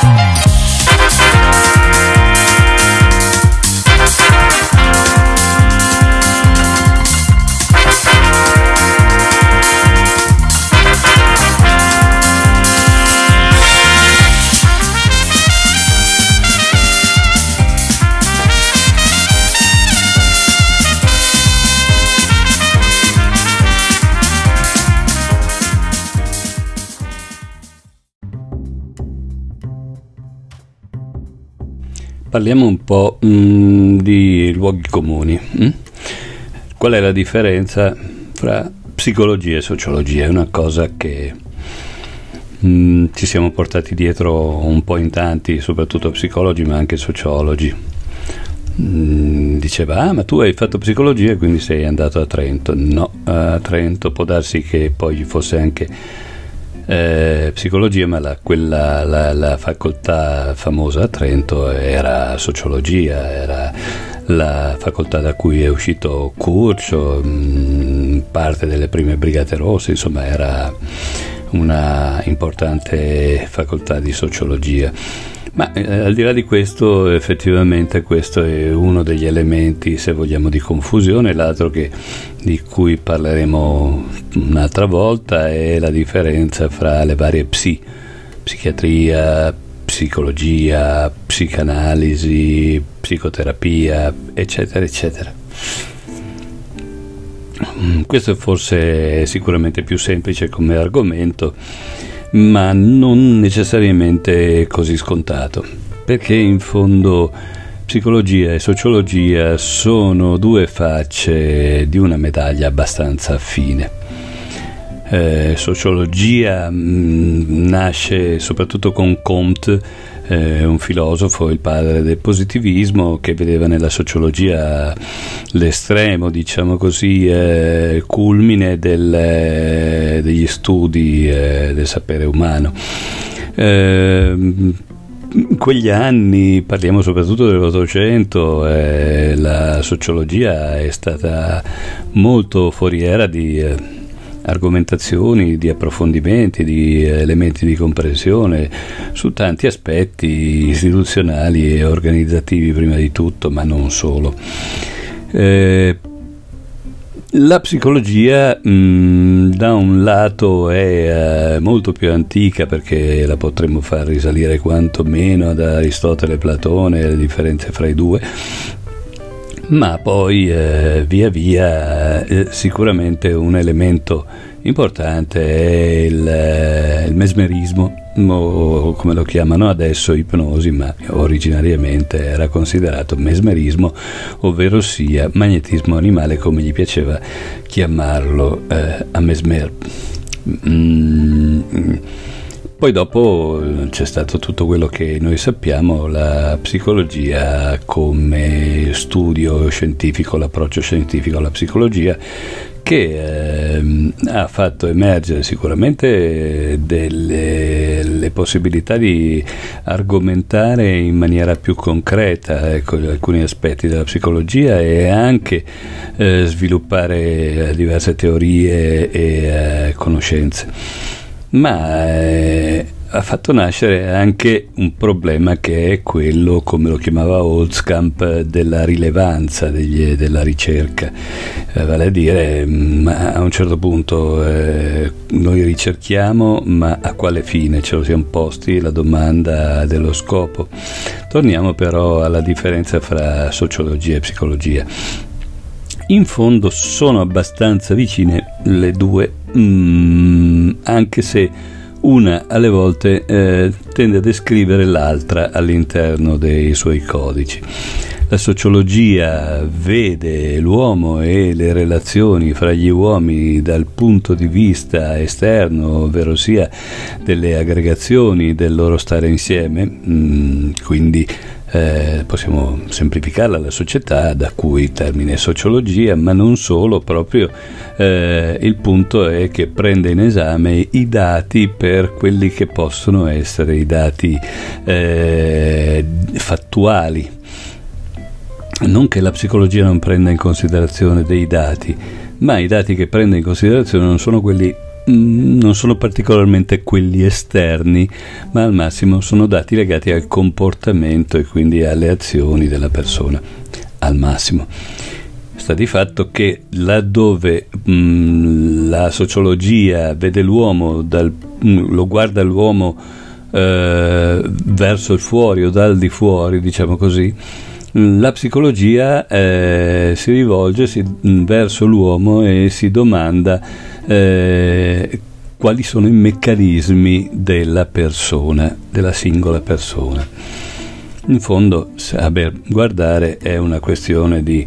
Thank. Parliamo un po' mh, di luoghi comuni. Mh? Qual è la differenza fra psicologia e sociologia? È una cosa che mh, ci siamo portati dietro un po' in tanti, soprattutto psicologi, ma anche sociologi. diceva, ah, ma tu hai fatto psicologia e quindi sei andato a Trento. No, a Trento può darsi che poi fosse anche eh, psicologia, ma la, quella, la, la, facoltà famosa a Trento era sociologia, era la facoltà da cui è uscito Curcio, mm, parte delle prime Brigate Rosse, insomma era una importante facoltà di sociologia. Ma eh, al di là di questo, effettivamente questo è uno degli elementi, se vogliamo, di confusione. L'altro che, di cui parleremo un'altra volta è la differenza fra le varie psi, psichiatria, psicologia, psicanalisi, psicoterapia, eccetera, eccetera. Mm, questo è forse sicuramente più semplice come argomento ma non necessariamente così scontato, perché in fondo psicologia e sociologia sono due facce di una medaglia abbastanza affine. Eh, sociologia mh, mm, nasce soprattutto con Comte eh, un filosofo, il padre del positivismo, che vedeva nella sociologia l'estremo, diciamo così, eh, culmine del, eh, degli studi eh, del sapere umano. in quegli anni, parliamo soprattutto dell'Ottocento, eh, la sociologia è stata molto foriera di eh, argomentazioni, di approfondimenti, di elementi di comprensione su tanti aspetti istituzionali e organizzativi prima di tutto, ma non solo. Eh, la psicologia mh, da un lato è eh, molto più antica perché la potremmo far risalire quantomeno ad Aristotele e Platone, le differenze fra i due, ma poi eh, via via eh, sicuramente un elemento importante è il, eh, il mesmerismo o come lo chiamano adesso ipnosi, ma originariamente era considerato mesmerismo, ovvero sia magnetismo animale come gli piaceva chiamarlo eh, a Mesmer. Mm, poi dopo eh, c'è stato tutto quello che noi sappiamo, la psicologia come studio scientifico, l'approccio scientifico alla psicologia che eh, ha fatto emergere sicuramente delle possibilità di argomentare in maniera più concreta ecco, alcuni aspetti della psicologia e anche eh, sviluppare diverse teorie e eh, conoscenze ma eh, ha fatto nascere anche un problema che è quello, come lo chiamava Holzkamp, della rilevanza degli, della ricerca, eh, vale a dire mm, a un certo punto eh, noi ricerchiamo ma a quale fine ce lo siamo posti la domanda dello scopo. Torniamo però alla differenza fra sociologia e psicologia. In fondo sono abbastanza vicine le due, mm, anche se una alle volte eh, tende a descrivere l'altra all'interno dei suoi codici. La sociologia vede l'uomo e le relazioni fra gli uomini dal punto di vista esterno, ovvero sia delle aggregazioni del loro stare insieme, mm, quindi eh, possiamo semplificarla la società, da cui il termine sociologia, ma non solo, proprio eh, il punto è che prende in esame i dati per quelli che possono essere i dati eh, fattuali. Non che la psicologia non prenda in considerazione dei dati, ma i dati che prende in considerazione non sono quelli non sono particolarmente quelli esterni, ma al massimo sono dati legati al comportamento e quindi alle azioni della persona, al massimo. Sta di fatto che laddove mh, mm, la sociologia vede l'uomo, dal, mh, mm, lo guarda l'uomo eh, verso il fuori o dal di fuori, diciamo così, la psicologia eh, si rivolge si, verso l'uomo e si domanda eh, quali sono i meccanismi della persona, della singola persona. In fondo, saper guardare è una questione di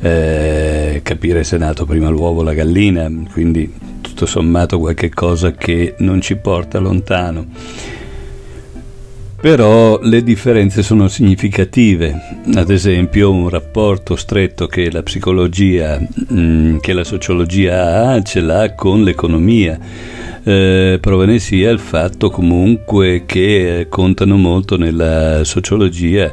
eh, capire se è nato prima l'uovo o la gallina, quindi tutto sommato qualche cosa che non ci porta lontano però le differenze sono significative. Ad esempio, un rapporto stretto che la psicologia, mm, che la sociologia ha, ce l'ha con l'economia. Eh, prova ne sia il fatto comunque che contano molto nella sociologia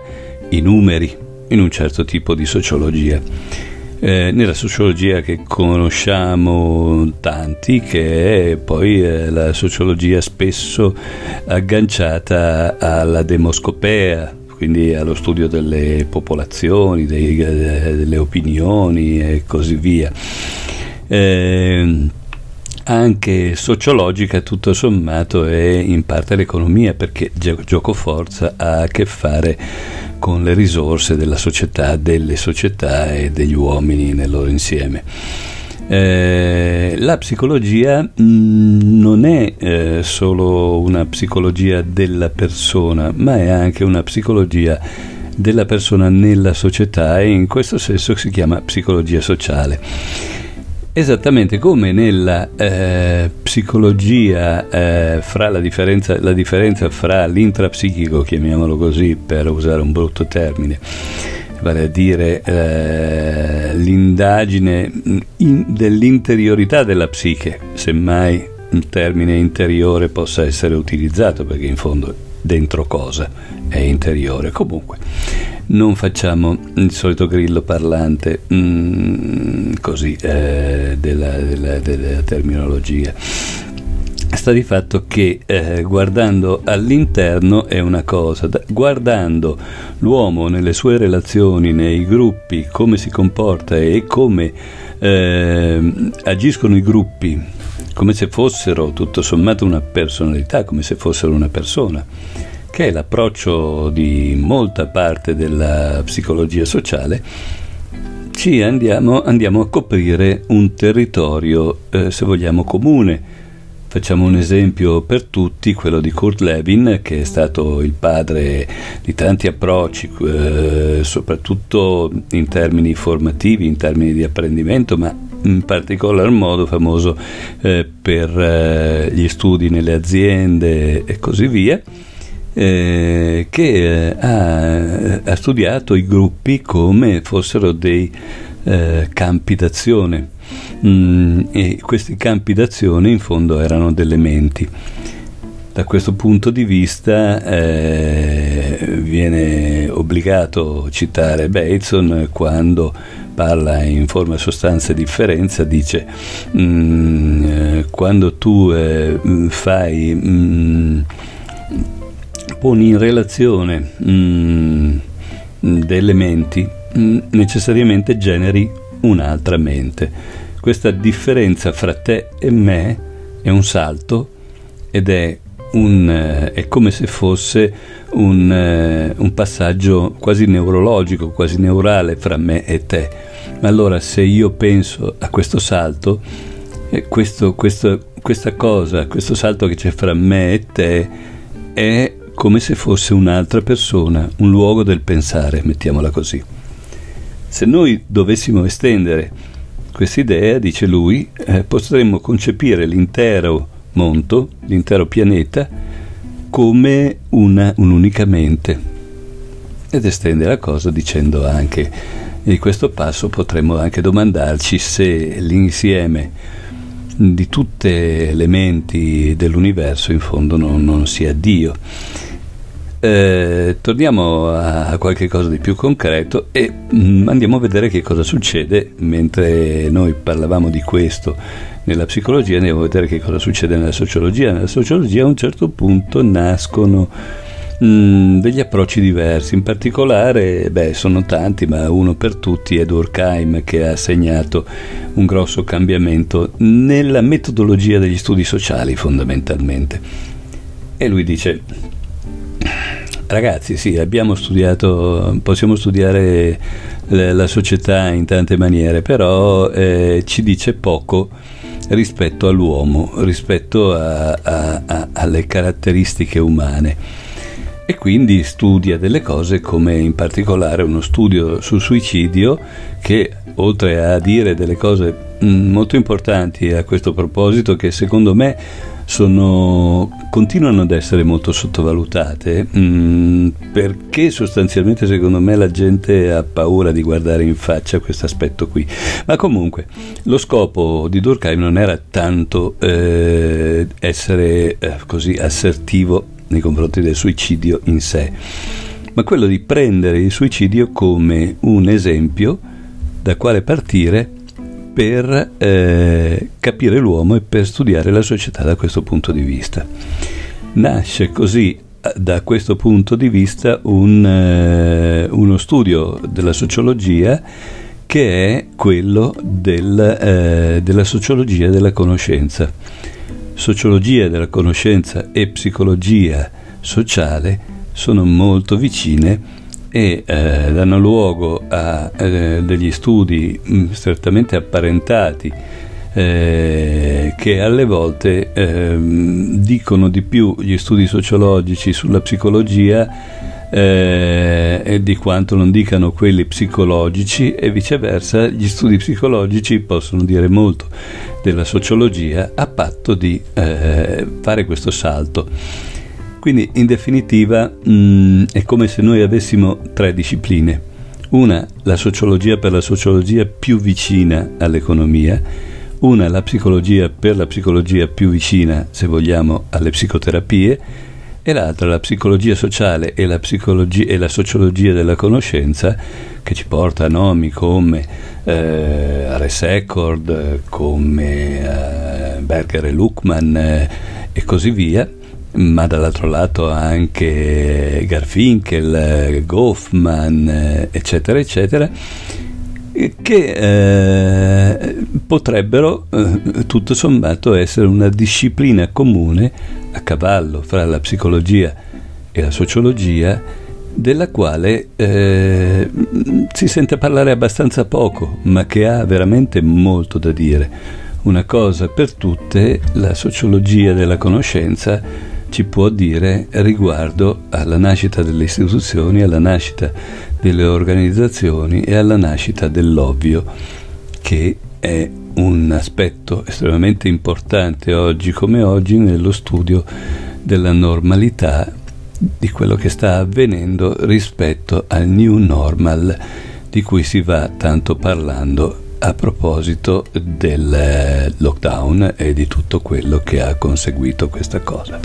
i numeri, in un certo tipo di sociologia eh, nella sociologia che conosciamo tanti, che è poi eh, la sociologia spesso agganciata alla demoscopea, quindi allo studio delle popolazioni, dei, eh, delle opinioni e così via. Eh, anche sociologica tutto sommato è in parte l'economia perché gioco forza ha a che fare con le risorse della società, delle società e degli uomini nel loro insieme. Eh, la psicologia mh, mm, non è eh, solo una psicologia della persona, ma è anche una psicologia della persona nella società e in questo senso si chiama psicologia sociale. Esattamente come nella eh, psicologia, eh, fra la differenza, la differenza fra l'intrapsichico, chiamiamolo così per usare un brutto termine, vale a dire eh, l'indagine in, dell'interiorità della psiche, semmai un termine interiore possa essere utilizzato, perché in fondo dentro cosa è interiore. Comunque non facciamo il solito grillo parlante mm, così eh, della, della, della, terminologia. Sta di fatto che eh, guardando all'interno è una cosa, da, guardando l'uomo nelle sue relazioni, nei gruppi, come si comporta e come eh, agiscono i gruppi, come se fossero tutto sommato una personalità, come se fossero una persona che è l'approccio di molta parte della psicologia sociale, ci andiamo, andiamo a coprire un territorio, eh, se vogliamo, comune. Facciamo un esempio per tutti, quello di Kurt Levin, che è stato il padre di tanti approcci, eh, soprattutto in termini formativi, in termini di apprendimento, ma in particolar modo famoso eh, per eh, gli studi nelle aziende e così via eh, che eh, ha, ha, studiato i gruppi come fossero dei eh, campi d'azione mm, e questi campi d'azione in fondo erano delle menti. Da questo punto di vista eh, viene obbligato a citare Bateson quando parla in forma sostanza e differenza, dice mm, eh, quando tu eh, fai mm, poni in relazione mm, delle menti, mm, necessariamente generi un'altra mente. Questa differenza fra te e me è un salto ed è, un, eh, è come se fosse un, eh, un, passaggio quasi neurologico, quasi neurale fra me e te. Ma allora se io penso a questo salto, eh, questo, questo, questa cosa, questo salto che c'è fra me e te è come se fosse un'altra persona, un luogo del pensare, mettiamola così. Se noi dovessimo estendere questa idea, dice lui, eh, potremmo concepire l'intero mondo, l'intero pianeta, come una, un'unica mente. Ed estende la cosa dicendo anche, di questo passo potremmo anche domandarci se l'insieme di tutte le menti dell'universo in fondo non, non sia Dio eh, torniamo a qualche cosa di più concreto e mm, andiamo a vedere che cosa succede mentre noi parlavamo di questo nella psicologia, andiamo a vedere che cosa succede nella sociologia. Nella sociologia a un certo punto nascono mm, degli approcci diversi, in particolare, beh, sono tanti, ma uno per tutti è Durkheim che ha segnato un grosso cambiamento nella metodologia degli studi sociali fondamentalmente. E lui dice Ragazzi, sì, abbiamo studiato, possiamo studiare la società in tante maniere, però eh, ci dice poco rispetto all'uomo, rispetto a, a, a, alle caratteristiche umane. E quindi studia delle cose come in particolare uno studio sul suicidio che oltre a dire delle cose mm, molto importanti a questo proposito che secondo me sono, continuano ad essere molto sottovalutate mm, perché sostanzialmente secondo me la gente ha paura di guardare in faccia questo aspetto qui. Ma comunque lo scopo di Durkheim non era tanto eh, essere eh, così assertivo nei confronti del suicidio in sé, ma quello di prendere il suicidio come un esempio da quale partire per eh, capire l'uomo e per studiare la società da questo punto di vista. Nasce così eh, da questo punto di vista un, eh, uno studio della sociologia che è quello del, eh, della sociologia della conoscenza. Sociologia della conoscenza e psicologia sociale sono molto vicine e eh, danno luogo a eh, degli studi mh, mm, strettamente apparentati eh, che alle volte ehm, dicono di più gli studi sociologici sulla psicologia eh, e di quanto non dicano quelli psicologici e viceversa gli studi psicologici possono dire molto della sociologia a patto di eh, fare questo salto. Quindi in definitiva mh, mm, è come se noi avessimo tre discipline. Una, la sociologia per la sociologia più vicina all'economia, una, la psicologia per la psicologia più vicina, se vogliamo, alle psicoterapie, e l'altra, la psicologia sociale e la, psicologia, e la sociologia della conoscenza, che ci porta a nomi come eh, Ares Eckord, come eh, Berger e Luckman eh, e così via, ma dall'altro lato anche Garfinkel, Goffman, eccetera, eccetera, che eh, potrebbero eh, tutto sommato essere una disciplina comune a cavallo fra la psicologia e la sociologia della quale eh, si sente parlare abbastanza poco, ma che ha veramente molto da dire. Una cosa per tutte, la sociologia della conoscenza ci può dire riguardo alla nascita delle istituzioni, alla nascita delle organizzazioni e alla nascita dell'ovvio, che è un aspetto estremamente importante oggi come oggi nello studio della normalità di quello che sta avvenendo rispetto al new normal di cui si va tanto parlando a proposito del lockdown e di tutto quello che ha conseguito questa cosa.